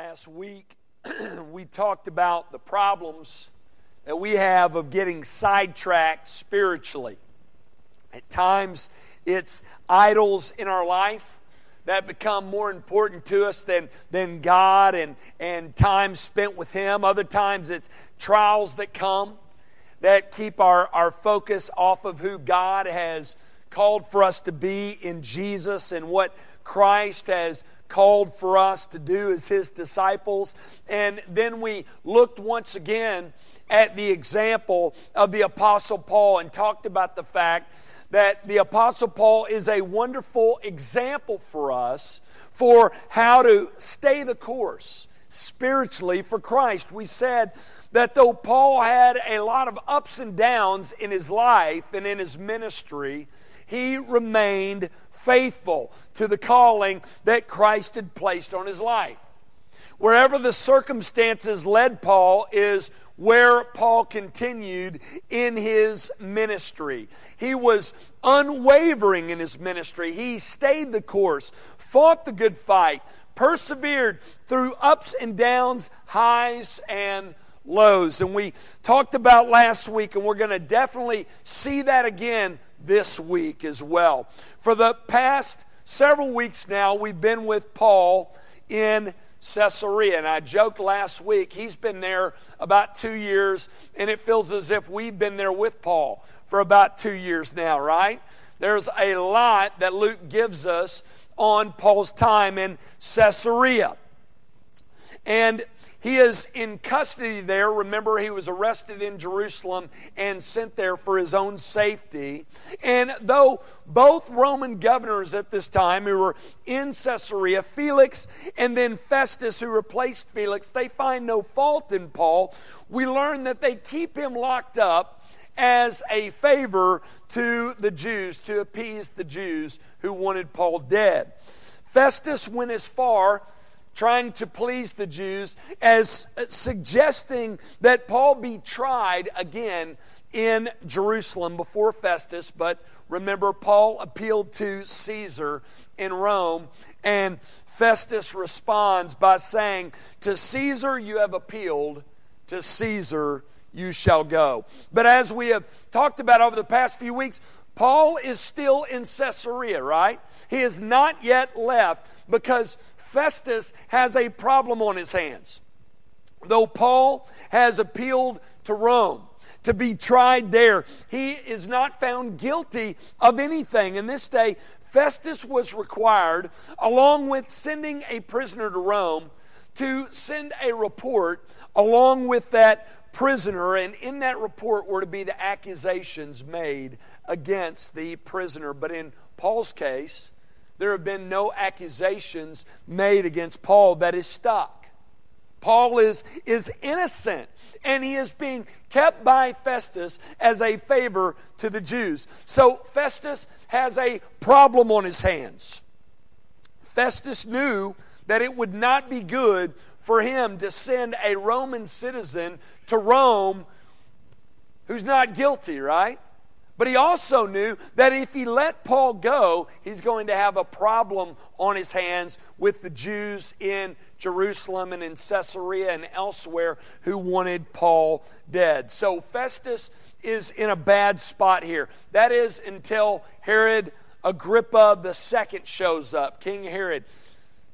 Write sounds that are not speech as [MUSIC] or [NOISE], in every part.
Last week, [CLEARS THROAT] we talked about the problems that we have of getting sidetracked spiritually. At times, it's idols in our life that become more important to us than, than God and, and time spent with Him. Other times, it's trials that come that keep our, our focus off of who God has called for us to be in Jesus and what Christ has called for us to do as his disciples. And then we looked once again at the example of the Apostle Paul and talked about the fact that the Apostle Paul is a wonderful example for us for how to stay the course spiritually for Christ. We said that though Paul had a lot of ups and downs in his life and in his ministry, he remained faithful to the calling that Christ had placed on his life. Wherever the circumstances led Paul is where Paul continued in his ministry. He was unwavering in his ministry. He stayed the course, fought the good fight, persevered through ups and downs, highs and lows. And we talked about last week, and we're going to definitely see that again this week as well. For the past several weeks now, we've been with Paul in Caesarea. And I joked last week, he's been there about two years, and it feels as if we've been there with Paul for about two years now, right? There's a lot that Luke gives us on Paul's time in Caesarea. And he is in custody there. Remember, he was arrested in Jerusalem and sent there for his own safety. And though both Roman governors at this time who were in Caesarea, Felix and then Festus, who replaced Felix, they find no fault in Paul, we learn that they keep him locked up as a favor to the Jews, to appease the Jews who wanted Paul dead. Festus went as far trying to please the Jews as uh, suggesting that Paul be tried again in Jerusalem before Festus. But remember, Paul appealed to Caesar in Rome, and Festus responds by saying, To Caesar you have appealed, to Caesar you shall go. But as we have talked about over the past few weeks, Paul is still in Caesarea, right? He has not yet left because Festus has a problem on his hands. Though Paul has appealed to Rome to be tried there, he is not found guilty of anything. In this day, Festus was required, along with sending a prisoner to Rome, to send a report along with that prisoner, and in that report were to be the accusations made against the prisoner. But in Paul's case, there have been no accusations made against Paul that is stuck. Paul is, is innocent, and he is being kept by Festus as a favor to the Jews. So Festus has a problem on his hands. Festus knew that it would not be good for him to send a Roman citizen to Rome who's not guilty, right? But he also knew that if he let Paul go, he's going to have a problem on his hands with the Jews in Jerusalem and in Caesarea and elsewhere who wanted Paul dead. So Festus is in a bad spot here. That is until Herod Agrippa II shows up, King Herod.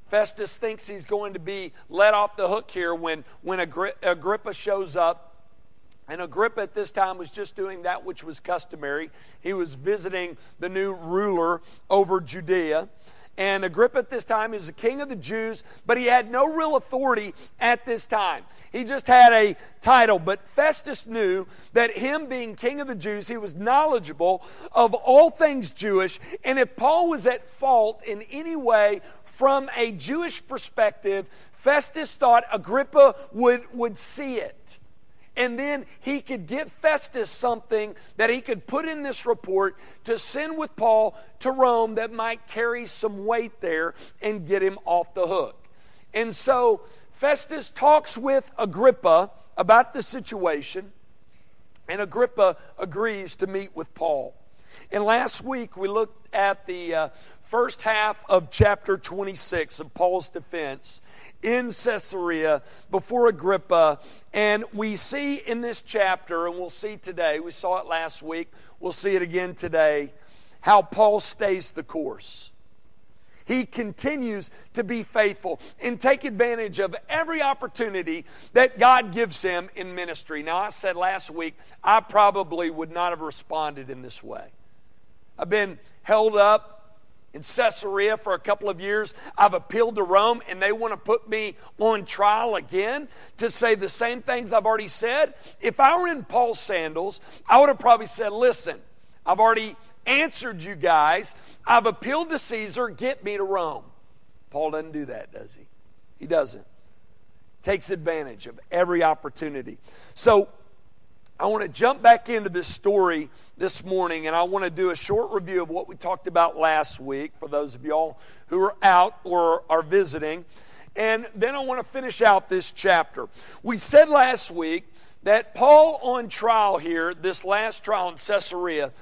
Festus thinks he's going to be let off the hook here when, when Agrippa shows up and Agrippa at this time was just doing that which was customary. He was visiting the new ruler over Judea. And Agrippa at this time is the king of the Jews, but he had no real authority at this time. He just had a title. But Festus knew that him being king of the Jews, he was knowledgeable of all things Jewish. And if Paul was at fault in any way from a Jewish perspective, Festus thought Agrippa would, would see it. And then he could get Festus something that he could put in this report to send with Paul to Rome that might carry some weight there and get him off the hook. And so Festus talks with Agrippa about the situation, and Agrippa agrees to meet with Paul. And last week we looked at the uh, first half of chapter 26 of Paul's defense in Caesarea before Agrippa. And we see in this chapter, and we'll see today, we saw it last week, we'll see it again today, how Paul stays the course. He continues to be faithful and take advantage of every opportunity that God gives him in ministry. Now, I said last week, I probably would not have responded in this way. I've been held up in Caesarea for a couple of years. I've appealed to Rome, and they want to put me on trial again to say the same things I've already said. If I were in Paul's sandals, I would have probably said, Listen, I've already answered you guys. I've appealed to Caesar. Get me to Rome. Paul doesn't do that, does he? He doesn't. Takes advantage of every opportunity. So, I want to jump back into this story this morning and I want to do a short review of what we talked about last week for those of y'all who are out or are visiting. And then I want to finish out this chapter. We said last week that Paul on trial here, this last trial in Caesarea,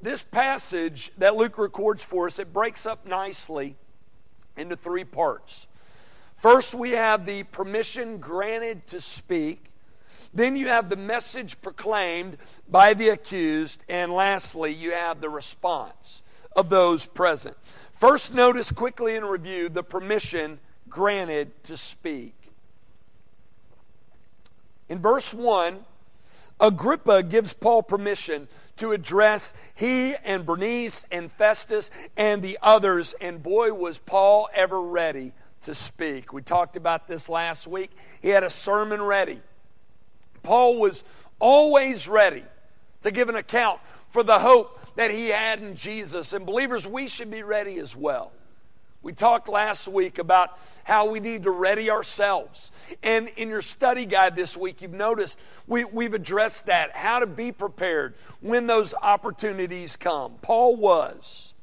this passage that Luke records for us, it breaks up nicely into three parts. First, we have the permission granted to speak. Then you have the message proclaimed by the accused. And lastly, you have the response of those present. First, notice quickly in review the permission granted to speak. In verse 1, Agrippa gives Paul permission to address he and Bernice and Festus and the others, and boy, was Paul ever ready to speak. We talked about this last week. He had a sermon ready. Paul was always ready to give an account for the hope that he had in Jesus. And believers, we should be ready as well. We talked last week about how we need to ready ourselves. And in your study guide this week, you've noticed we, we've addressed that how to be prepared when those opportunities come. Paul was.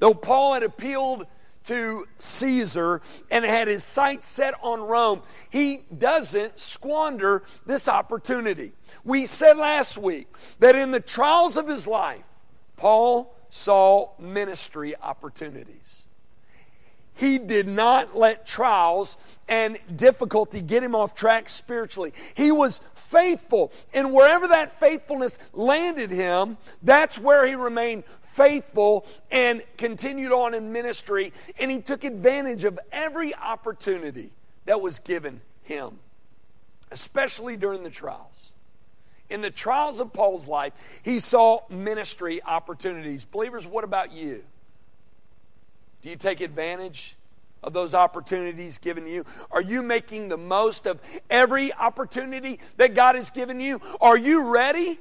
Though Paul had appealed to Caesar and had his sights set on Rome, he doesn't squander this opportunity. We said last week that in the trials of his life, Paul saw ministry opportunities. He did not let trials and difficulty get him off track spiritually. He was faithful. And wherever that faithfulness landed him, that's where he remained faithful and continued on in ministry, and he took advantage of every opportunity that was given him, especially during the trials. In the trials of Paul's life, he saw ministry opportunities. Believers, what about you? Do you take advantage of those opportunities given you? Are you making the most of every opportunity that God has given you? Are you ready?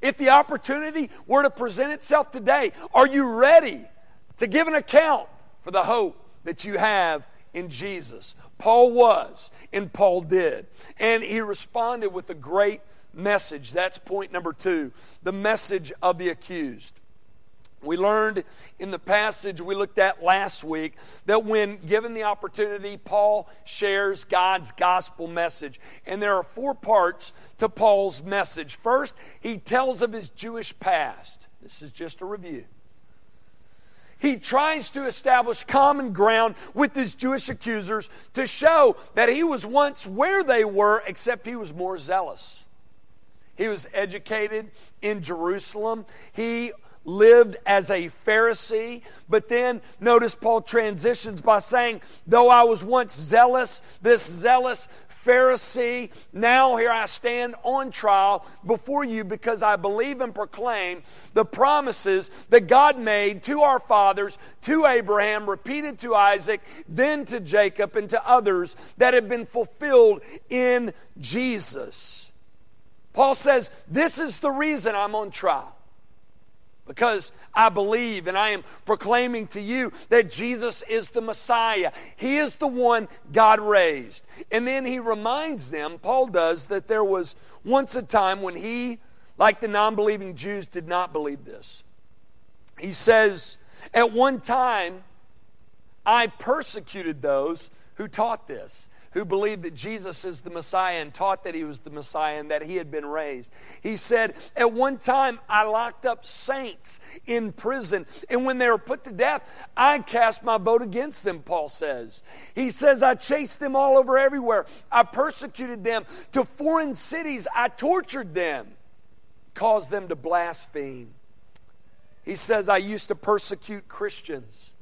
If the opportunity were to present itself today, are you ready to give an account for the hope that you have in Jesus? Paul was, and Paul did. And he responded with a great message. That's point number two the message of the accused. We learned in the passage we looked at last week that when given the opportunity, Paul shares God's gospel message. And there are four parts to Paul's message. First, he tells of his Jewish past. This is just a review. He tries to establish common ground with his Jewish accusers to show that he was once where they were, except he was more zealous. He was educated in Jerusalem. He lived as a Pharisee. But then notice Paul transitions by saying, Though I was once zealous, this zealous Pharisee, now here I stand on trial before you because I believe and proclaim the promises that God made to our fathers, to Abraham, repeated to Isaac, then to Jacob, and to others that have been fulfilled in Jesus. Paul says, This is the reason I'm on trial because I believe and I am proclaiming to you that Jesus is the Messiah. He is the one God raised. And then he reminds them, Paul does, that there was once a time when he, like the non believing Jews, did not believe this. He says, At one time, I persecuted those who taught this who believed that Jesus is the Messiah and taught that he was the Messiah and that he had been raised. He said, At one time, I locked up saints in prison, and when they were put to death, I cast my vote against them, Paul says. He says, I chased them all over everywhere. I persecuted them to foreign cities. I tortured them, caused them to blaspheme. He says, I used to persecute Christians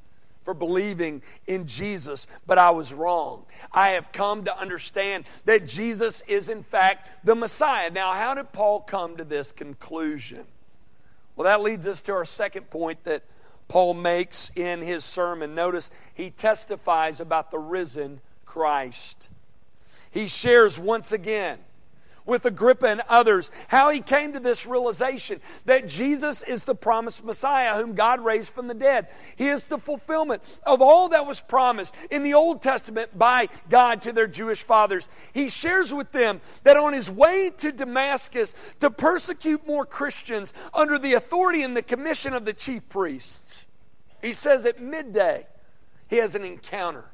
for believing in Jesus, but I was wrong. I have come to understand that Jesus is, in fact, the Messiah. Now, how did Paul come to this conclusion? Well, that leads us to our second point that Paul makes in his sermon. Notice he testifies about the risen Christ. He shares once again with Agrippa and others, how he came to this realization that Jesus is the promised Messiah whom God raised from the dead. He is the fulfillment of all that was promised in the Old Testament by God to their Jewish fathers. He shares with them that on his way to Damascus to persecute more Christians under the authority and the commission of the chief priests, he says at midday, he has an encounter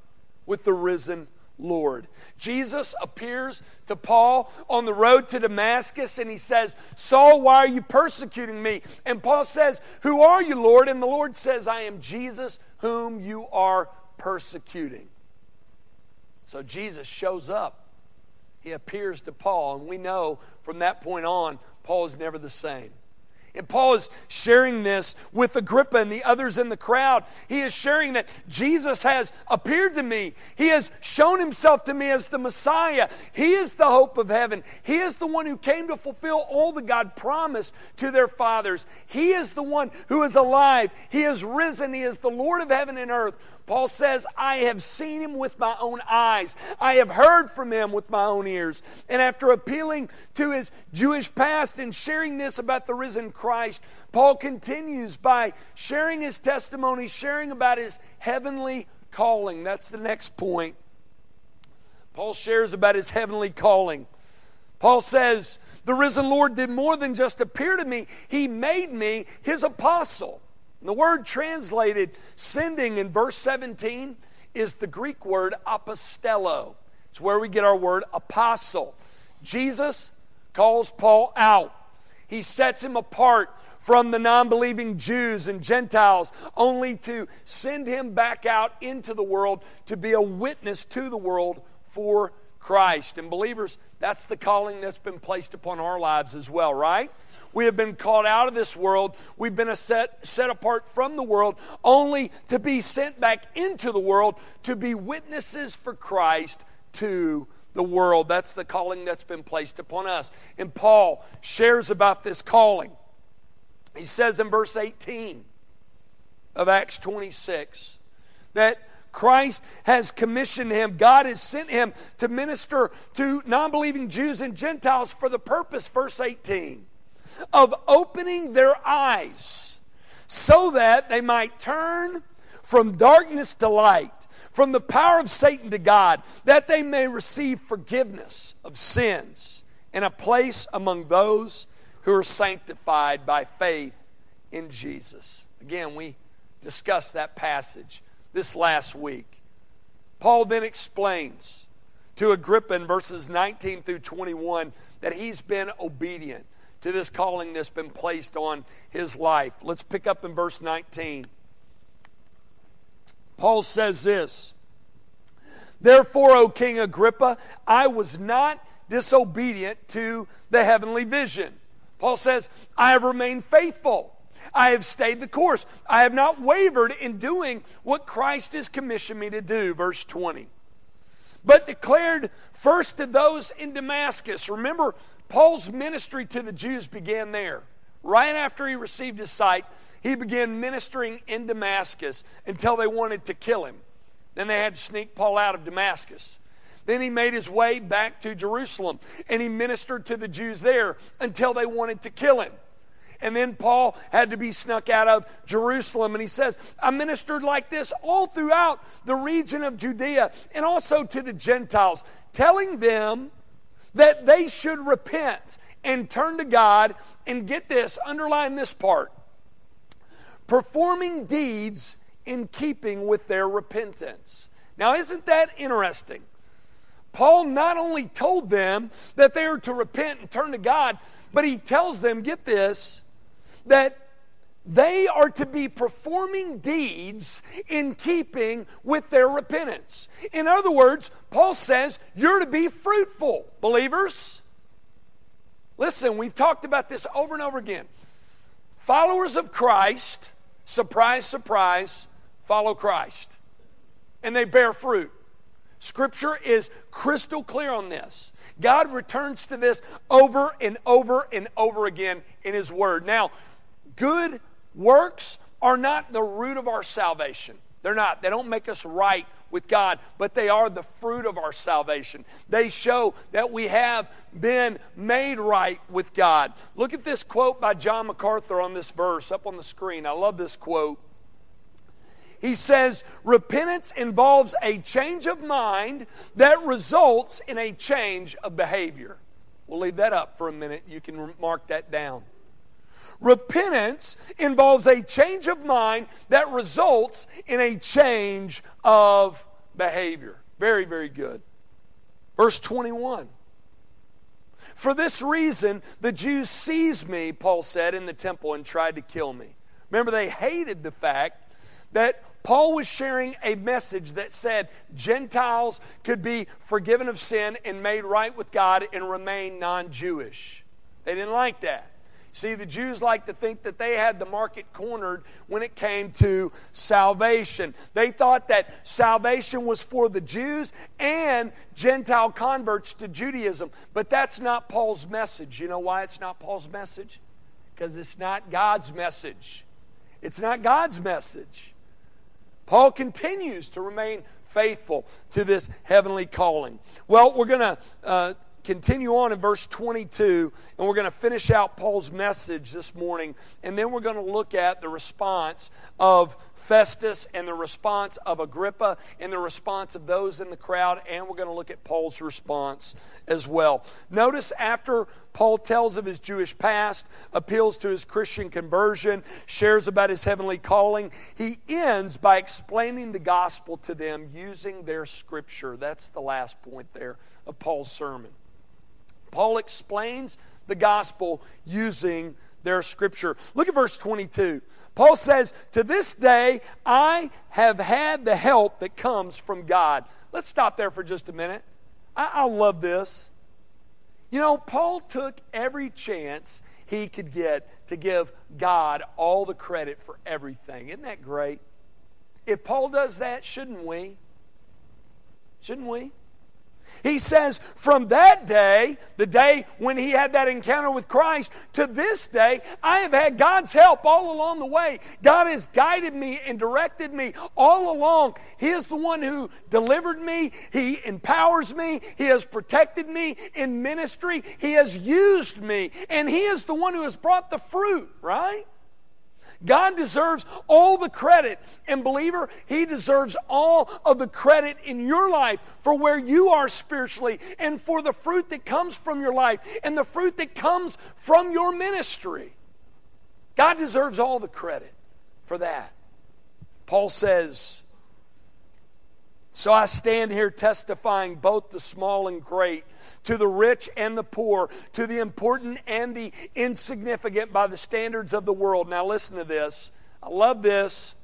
with the risen Lord. Jesus appears to Paul on the road to Damascus and he says, Saul, why are you persecuting me? And Paul says, Who are you, Lord? And the Lord says, I am Jesus whom you are persecuting. So Jesus shows up. He appears to Paul, and we know from that point on, Paul is never the same. And Paul is sharing this with Agrippa and the others in the crowd. He is sharing that Jesus has appeared to me. He has shown himself to me as the Messiah. He is the hope of heaven. He is the one who came to fulfill all that God promised to their fathers. He is the one who is alive. He is risen. He is the Lord of heaven and earth. Paul says, I have seen him with my own eyes. I have heard from him with my own ears. And after appealing to his Jewish past and sharing this about the risen Christ, Paul continues by sharing his testimony, sharing about his heavenly calling. That's the next point. Paul shares about his heavenly calling. Paul says, The risen Lord did more than just appear to me, he made me his apostle. The word translated sending in verse 17 is the Greek word apostello. It's where we get our word apostle. Jesus calls Paul out, he sets him apart from the non believing Jews and Gentiles, only to send him back out into the world to be a witness to the world for Christ. And believers, that's the calling that's been placed upon our lives as well, right? We have been called out of this world. We've been set, set apart from the world only to be sent back into the world to be witnesses for Christ to the world. That's the calling that's been placed upon us. And Paul shares about this calling. He says in verse 18 of Acts 26 that Christ has commissioned him. God has sent him to minister to non believing Jews and Gentiles for the purpose, verse 18, of opening their eyes so that they might turn from darkness to light, from the power of Satan to God, that they may receive forgiveness of sins and a place among those who are sanctified by faith in Jesus. Again, we discussed that passage this last week. Paul then explains to Agrippa in verses 19 through 21 that he's been obedient to this calling that's been placed on his life. Let's pick up in verse 19. Paul says this Therefore, O King Agrippa, I was not disobedient to the heavenly vision. Paul says, I have remained faithful. I have stayed the course. I have not wavered in doing what Christ has commissioned me to do. Verse 20. But declared first to those in Damascus. Remember, Paul's ministry to the Jews began there. Right after he received his sight, he began ministering in Damascus until they wanted to kill him. Then they had to sneak Paul out of Damascus. Then he made his way back to Jerusalem and he ministered to the Jews there until they wanted to kill him. And then Paul had to be snuck out of Jerusalem. And he says, I ministered like this all throughout the region of Judea and also to the Gentiles, telling them that they should repent and turn to God and get this, underline this part performing deeds in keeping with their repentance. Now, isn't that interesting? Paul not only told them that they are to repent and turn to God, but he tells them, get this, that they are to be performing deeds in keeping with their repentance. In other words, Paul says you're to be fruitful, believers. Listen, we've talked about this over and over again. Followers of Christ, surprise, surprise, follow Christ. And they bear fruit. Scripture is crystal clear on this. God returns to this over and over and over again in His Word. Now, good works are not the root of our salvation. They're not. They don't make us right with God, but they are the fruit of our salvation. They show that we have been made right with God. Look at this quote by John MacArthur on this verse up on the screen. I love this quote. He says, Repentance involves a change of mind that results in a change of behavior. We'll leave that up for a minute. You can mark that down. Repentance involves a change of mind that results in a change of behavior. Very, very good. Verse 21. For this reason, the Jews seized me, Paul said, in the temple and tried to kill me. Remember, they hated the fact that Paul was sharing a message that said Gentiles could be forgiven of sin and made right with God and remain non Jewish. They didn't like that. See, the Jews like to think that they had the market cornered when it came to salvation. They thought that salvation was for the Jews and Gentile converts to Judaism. But that's not Paul's message. You know why it's not Paul's message? Because it's not God's message. It's not God's message. Paul continues to remain faithful to this heavenly calling. Well, we're going to. Uh, continue on in verse 22, and we're going to finish out Paul's message this morning, and then we're going to look at the response of Festus and the response of Agrippa and the response of those in the crowd, and we're going to look at Paul's response as well. Notice after Paul tells of his Jewish past, appeals to his Christian conversion, shares about his heavenly calling, he ends by explaining the gospel to them using their scripture. That's the last point there of Paul's sermon. Paul explains the gospel using their scripture. Look at verse 22. Paul says, To this day I have had the help that comes from God. Let's stop there for just a minute. I, I love this. You know, Paul took every chance he could get to give God all the credit for everything. Isn't that great? If Paul does that, shouldn't we? Shouldn't we? He says, from that day, the day when he had that encounter with Christ, to this day, I have had God's help all along the way. God has guided me and directed me all along. He is the one who delivered me, He empowers me, He has protected me in ministry, He has used me, and He is the one who has brought the fruit, right? God deserves all the credit. And, believer, He deserves all of the credit in your life for where you are spiritually and for the fruit that comes from your life and the fruit that comes from your ministry. God deserves all the credit for that. Paul says, So I stand here testifying both the small and great to the rich and the poor, to the important and the insignificant by the standards of the world. Now, listen to this. I love this.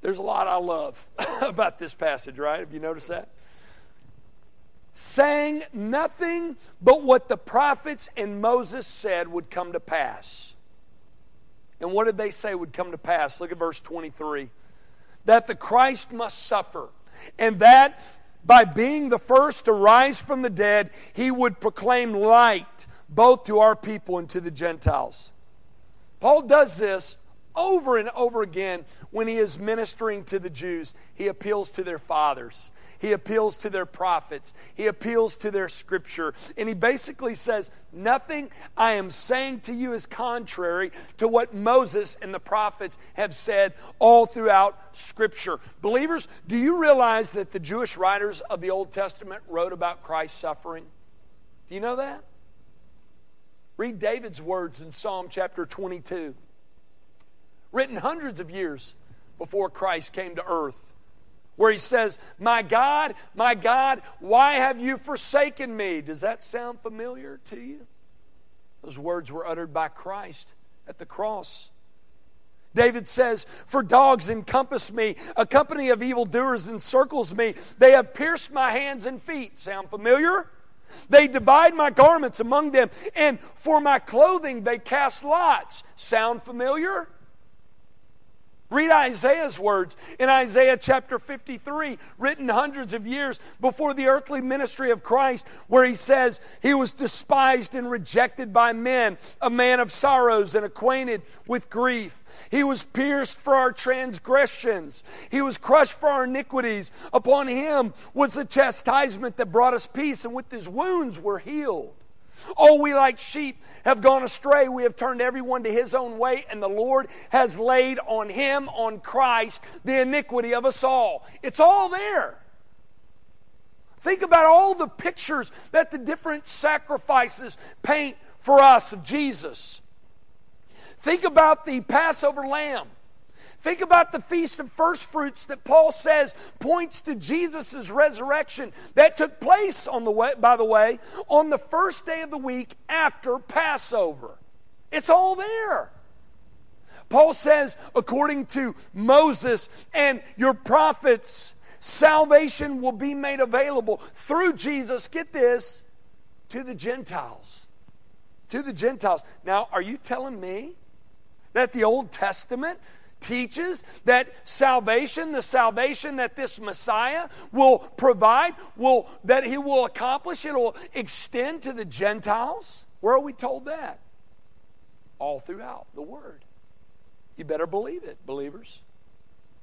There's a lot I love [LAUGHS] about this passage, right? Have you noticed that? Saying nothing but what the prophets and Moses said would come to pass. And what did they say would come to pass? Look at verse 23. That the Christ must suffer, and that by being the first to rise from the dead, he would proclaim light both to our people and to the Gentiles. Paul does this over and over again when he is ministering to the Jews. He appeals to their fathers. He appeals to their prophets. He appeals to their scripture. And he basically says, Nothing I am saying to you is contrary to what Moses and the prophets have said all throughout scripture. Believers, do you realize that the Jewish writers of the Old Testament wrote about Christ's suffering? Do you know that? Read David's words in Psalm chapter 22, written hundreds of years before Christ came to earth, where he says, My God, my God, why have you forsaken me? Does that sound familiar to you? Those words were uttered by Christ at the cross. David says, For dogs encompass me, a company of evildoers encircles me. They have pierced my hands and feet. Sound familiar? They divide my garments among them, and for my clothing they cast lots. Sound familiar? Read Isaiah's words in Isaiah chapter 53, written hundreds of years before the earthly ministry of Christ, where he says, He was despised and rejected by men, a man of sorrows and acquainted with grief. He was pierced for our transgressions, He was crushed for our iniquities. Upon Him was the chastisement that brought us peace, and with His wounds we're healed. Oh, we like sheep have gone astray. We have turned everyone to his own way, and the Lord has laid on him, on Christ, the iniquity of us all. It's all there. Think about all the pictures that the different sacrifices paint for us of Jesus. Think about the Passover lamb. Think about the Feast of First Fruits that Paul says points to Jesus' resurrection that took place on the way, by the way, on the first day of the week after Passover. It's all there. Paul says, according to Moses and your prophets, salvation will be made available through Jesus, get this, to the Gentiles. To the Gentiles. Now, are you telling me that the Old Testament teaches that salvation, the salvation that this Messiah will provide, will that he will accomplish, it will extend to the Gentiles. Where are we told that? All throughout the Word. You better believe it, believers.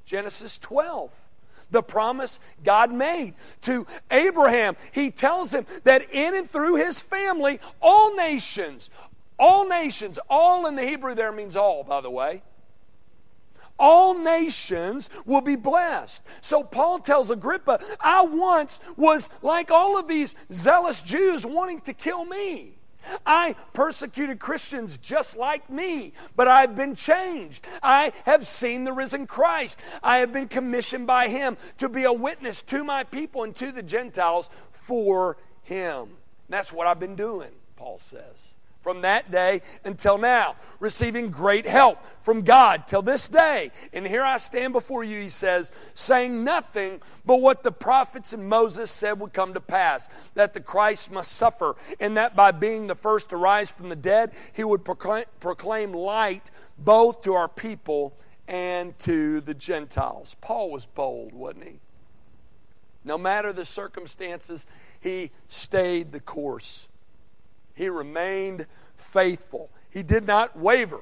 Genesis 12 the promise God made to Abraham. He tells him that in and through his family, all nations, all nations, all in the Hebrew there means all, by the way, all nations will be blessed. So Paul tells Agrippa, I once was like all of these zealous Jews wanting to kill me. I persecuted Christians just like me, but I've been changed. I have seen the risen Christ. I have been commissioned by Him to be a witness to my people and to the Gentiles for Him. That's what I've been doing, Paul says from that day until now, receiving great help from God till this day. And here I stand before you, he says, saying nothing but what the prophets and Moses said would come to pass that the Christ must suffer, and that by being the first to rise from the dead, he would proclaim, light both to our people and to the Gentiles. Paul was bold, wasn't he? No matter the circumstances, he stayed the course. He remained faithful. He did not waver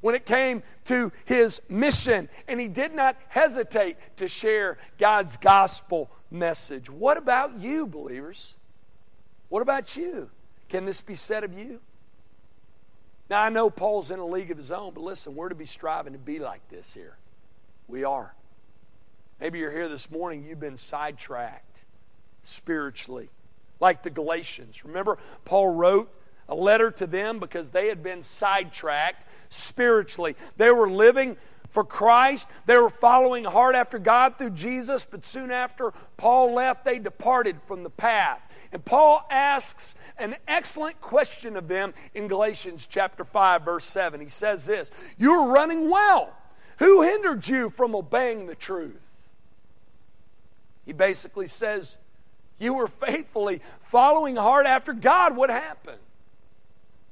when it came to his mission, and he did not hesitate to share God's gospel message. What about you, believers? What about you? Can this be said of you? Now, I know Paul's in a league of his own, but listen, we're to be striving to be like this here. We are. Maybe you're here this morning, you've been sidetracked spiritually like the Galatians. Remember, Paul wrote a letter to them because they had been sidetracked spiritually. They were living for Christ. They were following hard after God through Jesus, but soon after Paul left, they departed from the path. And Paul asks an excellent question of them in Galatians chapter 5 verse 7. He says this, "You're running well. Who hindered you from obeying the truth?" He basically says, you were faithfully following hard after God, what happened?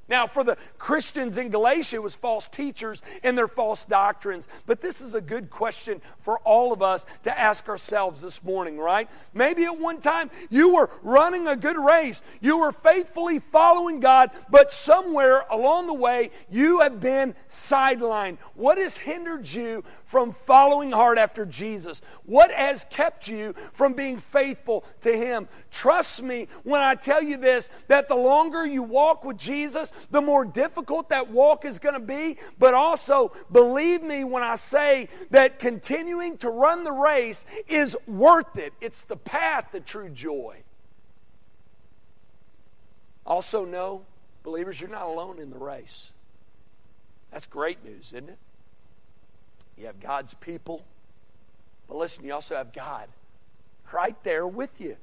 Now, for the Christians in Galatia, it was false teachers and their false doctrines. But this is a good question for all of us to ask ourselves this morning, right? Maybe at one time you were running a good race, you were faithfully following God, but somewhere along the way you have been sidelined. What has hindered you from following hard after Jesus? What has kept you from being faithful to Him? Trust me when I tell you this that the longer you walk with Jesus, the more difficult that walk is going to be. But also, believe me when I say that continuing to run the race is worth it. It's the path to true joy. Also, know, believers, you're not alone in the race. That's great news, isn't it? You have God's people But listen, you also have God right there with you.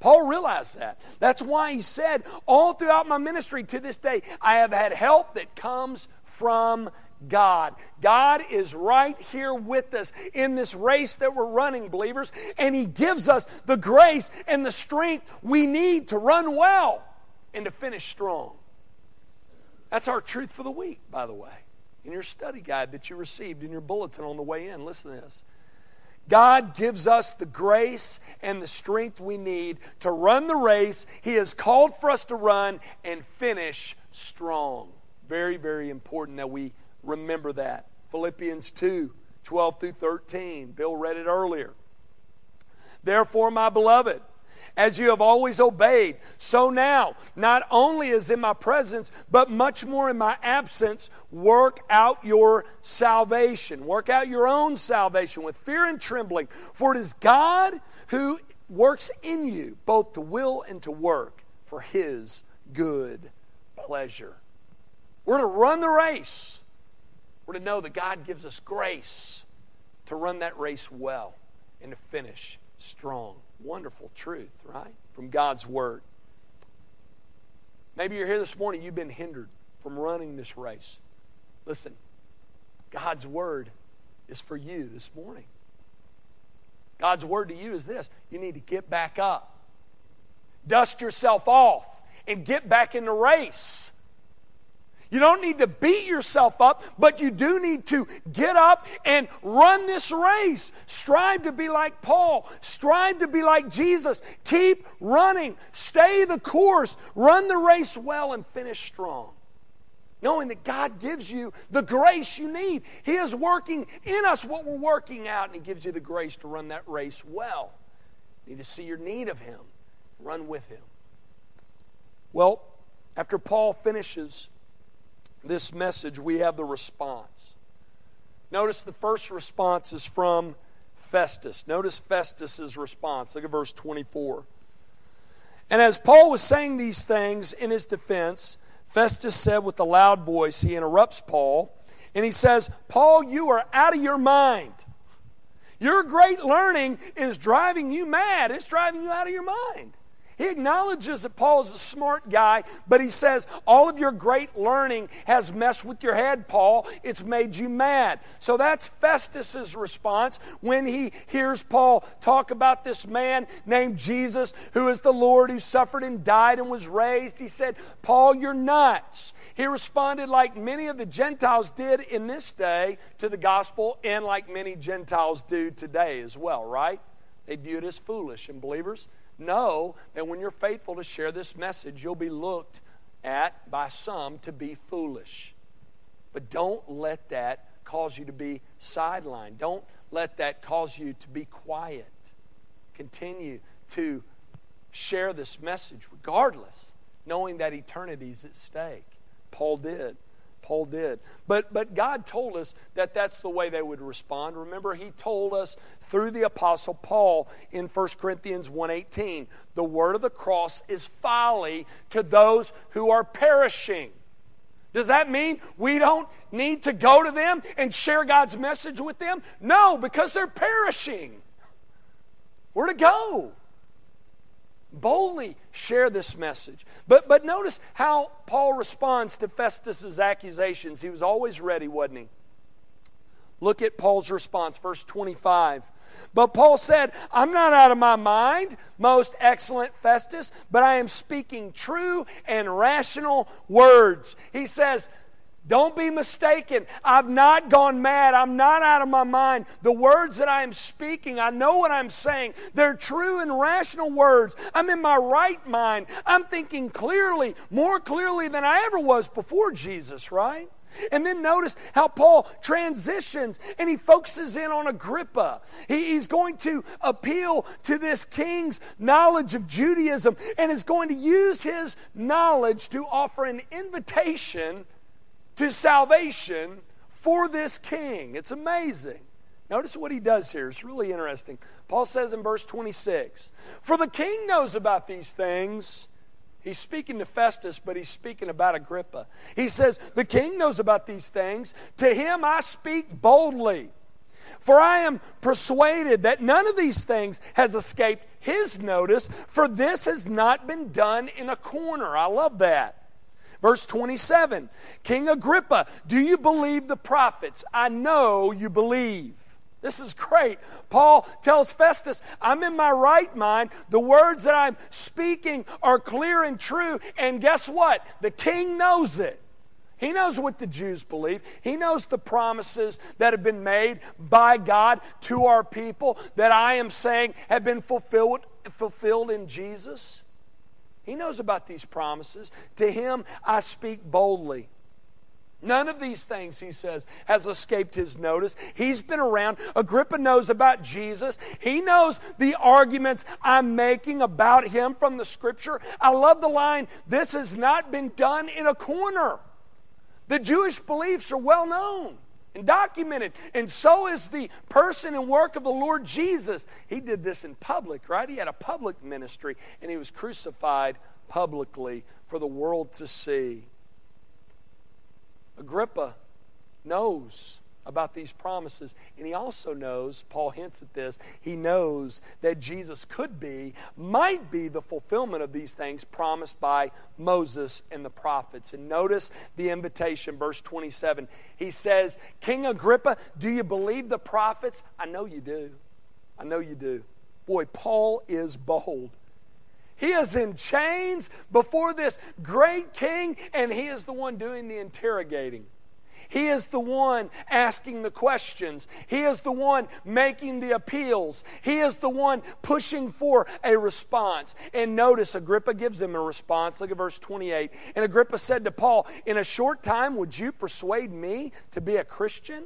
Paul realized that. That's why he said, all throughout my ministry to this day, I have had help that comes from God. God is right here with us in this race that we're running, believers, and He gives us the grace and the strength we need to run well and to finish strong. That's our truth for the week, by the way, in your study guide that you received in your bulletin on the way in. Listen to this. God gives us the grace and the strength we need to run the race He has called for us to run and finish strong. Very, very important that we remember that. Philippians 2 12 through 13. Bill read it earlier. Therefore, my beloved, as you have always obeyed, so now, not only is in my presence, but much more in my absence, work out your salvation. Work out your own salvation with fear and trembling, for it is God who works in you, both to will and to work for his good pleasure. We're to run the race. We're to know that God gives us grace to run that race well and to finish strong wonderful truth, right? From God's Word. Maybe you're here this morning, you've been hindered from running this race. Listen, God's Word is for you this morning. God's Word to you is this you need to get back up, dust yourself off, and get back in the race. You don't need to beat yourself up, but you do need to get up and run this race. Strive to be like Paul. Strive to be like Jesus. Keep running. Stay the course. Run the race well and finish strong. Knowing that God gives you the grace you need. He is working in us what we're working out, and He gives you the grace to run that race well. You need to see your need of Him. Run with Him. Well, after Paul finishes this message, we have the response. Notice the first response is from Festus. Notice Festus's response. Look at verse 24. And as Paul was saying these things in his defense, Festus said with a loud voice, he interrupts Paul, and he says, Paul, you are out of your mind. Your great learning is driving you mad. It's driving you out of your mind. He acknowledges that Paul is a smart guy, but he says, All of your great learning has messed with your head, Paul. It's made you mad. So that's Festus's response when he hears Paul talk about this man named Jesus, who is the Lord who suffered and died and was raised. He said, Paul, you're nuts. He responded like many of the Gentiles did in this day to the gospel, and like many Gentiles do today as well, right? They view it as foolish. And believers, know that when you're faithful to share this message, you'll be looked at by some to be foolish. But don't let that cause you to be sidelined. Don't let that cause you to be quiet. Continue to share this message regardless, knowing that eternity is at stake. Paul did. Paul did. But, but God told us that that's the way they would respond. Remember, he told us through the Apostle Paul in 1 Corinthians 1.18, the word of the cross is folly to those who are perishing. Does that mean we don't need to go to them and share God's message with them? No, because they're perishing. Where to go? Boldly share this message. But, but notice how Paul responds to Festus's accusations. He was always ready, wasn't he? Look at Paul's response, verse 25. But Paul said, I'm not out of my mind, most excellent Festus, but I am speaking true and rational words. He says, don't be mistaken. I've not gone mad. I'm not out of my mind. The words that I am speaking, I know what I'm saying. They're true and rational words. I'm in my right mind. I'm thinking clearly, more clearly than I ever was before Jesus, right? And then notice how Paul transitions and he focuses in on Agrippa. He, he's going to appeal to this king's knowledge of Judaism and is going to use his knowledge to offer an invitation to salvation for this king. It's amazing. Notice what he does here. It's really interesting. Paul says in verse 26 For the king knows about these things. He's speaking to Festus, but he's speaking about Agrippa. He says, The king knows about these things. To him I speak boldly. For I am persuaded that none of these things has escaped his notice, for this has not been done in a corner. I love that. Verse 27 King Agrippa, do you believe the prophets? I know you believe. This is great. Paul tells Festus, I'm in my right mind. The words that I'm speaking are clear and true. And guess what? The king knows it. He knows what the Jews believe. He knows the promises that have been made by God to our people that I am saying have been fulfilled, fulfilled in Jesus. He knows about these promises. To him I speak boldly. None of these things, he says, has escaped his notice. He's been around. Agrippa knows about Jesus. He knows the arguments I'm making about him from the scripture. I love the line this has not been done in a corner. The Jewish beliefs are well known and documented, and so is the person and work of the Lord Jesus. He did this in public, right? He had a public ministry, and he was crucified publicly for the world to see. Agrippa knows about these promises. And he also knows, Paul hints at this, he knows that Jesus could be, might be the fulfillment of these things promised by Moses and the prophets. And notice the invitation, verse 27. He says, King Agrippa, do you believe the prophets? I know you do. I know you do. Boy, Paul is bold. He is in chains before this great king, and he is the one doing the interrogating. He is the one asking the questions. He is the one making the appeals. He is the one pushing for a response. And notice Agrippa gives him a response. Look at verse 28. And Agrippa said to Paul, In a short time, would you persuade me to be a Christian?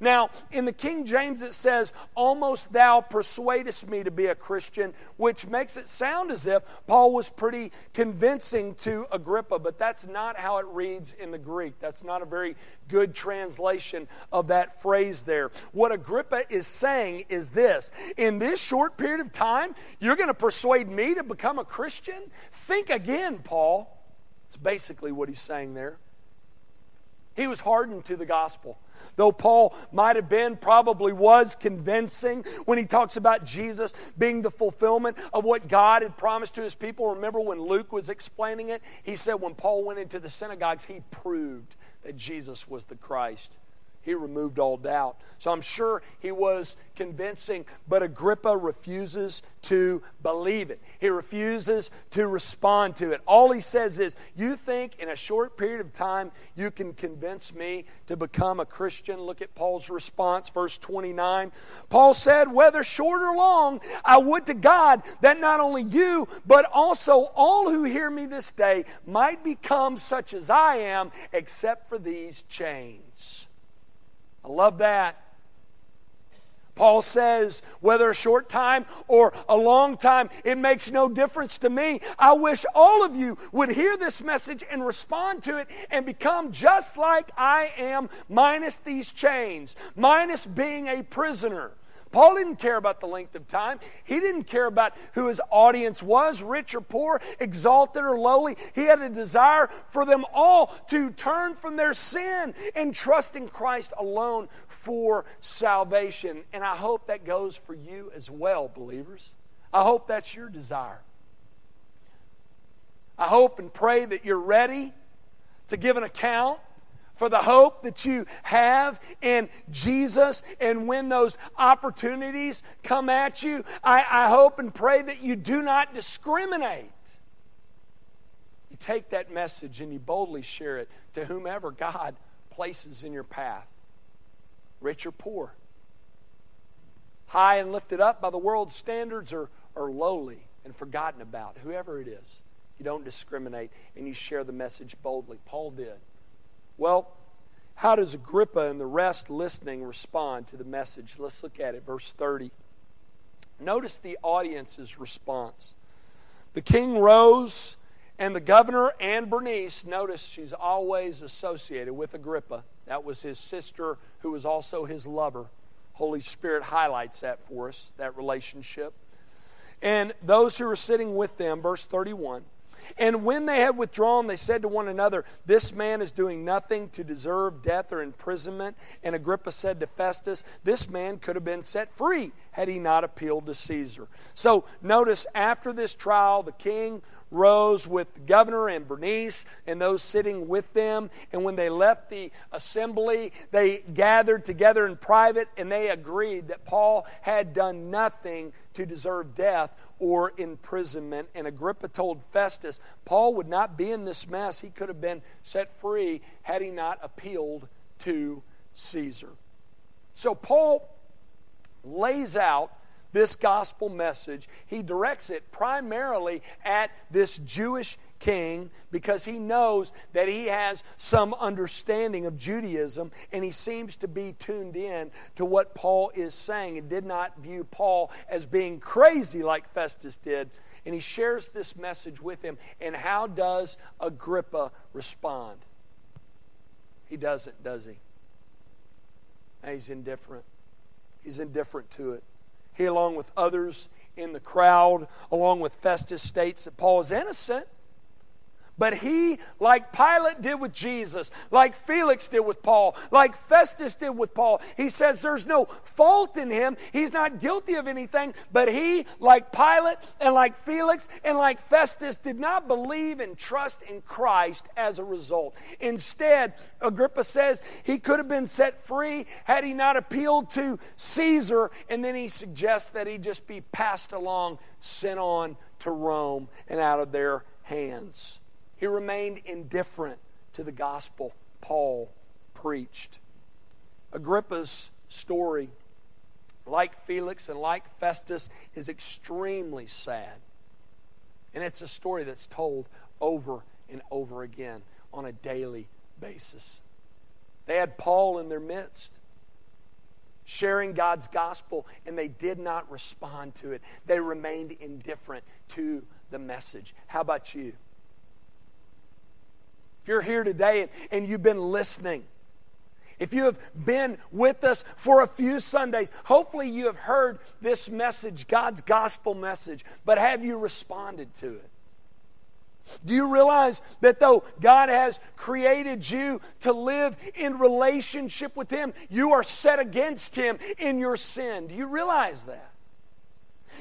Now, in the King James, it says, Almost thou persuadest me to be a Christian, which makes it sound as if Paul was pretty convincing to Agrippa, but that's not how it reads in the Greek. That's not a very good translation of that phrase there. What Agrippa is saying is this In this short period of time, you're going to persuade me to become a Christian? Think again, Paul. It's basically what he's saying there. He was hardened to the gospel. Though Paul might have been, probably was convincing when he talks about Jesus being the fulfillment of what God had promised to his people. Remember when Luke was explaining it? He said when Paul went into the synagogues, he proved that Jesus was the Christ. He removed all doubt. So I'm sure he was convincing, but Agrippa refuses to believe it. He refuses to respond to it. All he says is, You think in a short period of time you can convince me to become a Christian? Look at Paul's response, verse 29. Paul said, Whether short or long, I would to God that not only you, but also all who hear me this day might become such as I am, except for these chains. I love that. Paul says, whether a short time or a long time, it makes no difference to me. I wish all of you would hear this message and respond to it and become just like I am, minus these chains, minus being a prisoner. Paul didn't care about the length of time. He didn't care about who his audience was, rich or poor, exalted or lowly. He had a desire for them all to turn from their sin and trust in Christ alone for salvation. And I hope that goes for you as well, believers. I hope that's your desire. I hope and pray that you're ready to give an account for the hope that you have in Jesus. And when those opportunities come at you, I, I hope and pray that you do not discriminate. You take that message and you boldly share it to whomever God places in your path, rich or poor, high and lifted up by the world's standards, or, or lowly and forgotten about, whoever it is. You don't discriminate and you share the message boldly. Paul did. Well, how does Agrippa and the rest listening respond to the message? Let's look at it, verse 30. Notice the audience's response. The king rose, and the governor and Bernice, notice she's always associated with Agrippa. That was his sister, who was also his lover. Holy Spirit highlights that for us, that relationship. And those who were sitting with them, verse 31, And when they had withdrawn, they said to one another, This man is doing nothing to deserve death or imprisonment. And Agrippa said to Festus, This man could have been set free had he not appealed to Caesar. So notice after this trial, the king rose with the governor and Bernice and those sitting with them. And when they left the assembly, they gathered together in private and they agreed that Paul had done nothing to deserve death or imprisonment. And Agrippa told Festus, Paul would not be in this mess. He could have been set free had he not appealed to Caesar. So Paul lays out this gospel message. He directs it primarily at this Jewish king because he knows that he has some understanding of Judaism and he seems to be tuned in to what Paul is saying and did not view Paul as being crazy like Festus did. And he shares this message with him. And how does Agrippa respond? He doesn't, does he? he's indifferent. He's indifferent to it. He, along with others in the crowd, along with Festus, states that Paul is innocent. But he, like Pilate did with Jesus, like Felix did with Paul, like Festus did with Paul, he says there's no fault in him. He's not guilty of anything. But he, like Pilate and like Felix and like Festus, did not believe and trust in Christ as a result. Instead, Agrippa says he could have been set free had he not appealed to Caesar. And then he suggests that he just be passed along, sent on to Rome, and out of their hands. He remained indifferent to the gospel Paul preached. Agrippa's story, like Felix and like Festus, is extremely sad. And it's a story that's told over and over again on a daily basis. They had Paul in their midst sharing God's gospel, and they did not respond to it. They remained indifferent to the message. How about you? If you're here today and, and you've been listening, if you have been with us for a few Sundays, hopefully you have heard this message, God's gospel message, but have you responded to it? Do you realize that though God has created you to live in relationship with Him, you are set against Him in your sin? Do you realize that?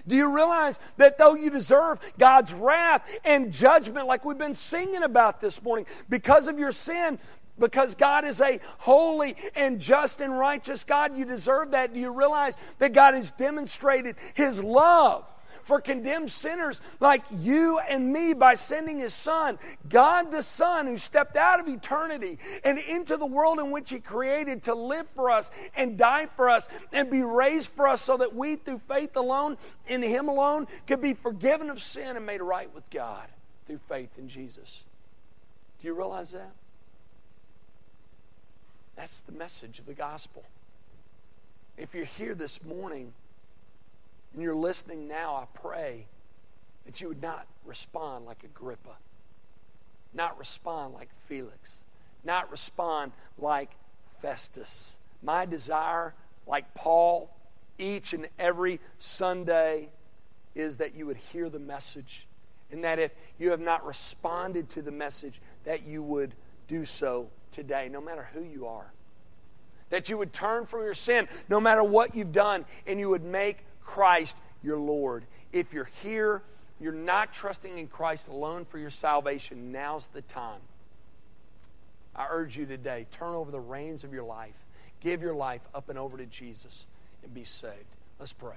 Do you realize that though you deserve God's wrath and judgment, like we've been singing about this morning, because of your sin, because God is a holy and just and righteous God, you deserve that. Do you realize that God has demonstrated His love? For condemned sinners like you and me by sending his son, God the Son, who stepped out of eternity and into the world in which he created to live for us and die for us and be raised for us so that we, through faith alone, in him alone, could be forgiven of sin and made right with God through faith in Jesus. Do you realize that? That's the message of the gospel. If you're here this morning and you're listening now, I pray that you would not respond like Agrippa, not respond like Felix, not respond like Festus. My desire, like Paul, each and every Sunday, is that you would hear the message, and that if you have not responded to the message, that you would do so today, no matter who you are. That you would turn from your sin, no matter what you've done, and you would make Christ your Lord. If you're here, you're not trusting in Christ alone for your salvation, now's the time. I urge you today, turn over the reins of your life. Give your life up and over to Jesus and be saved. Let's pray.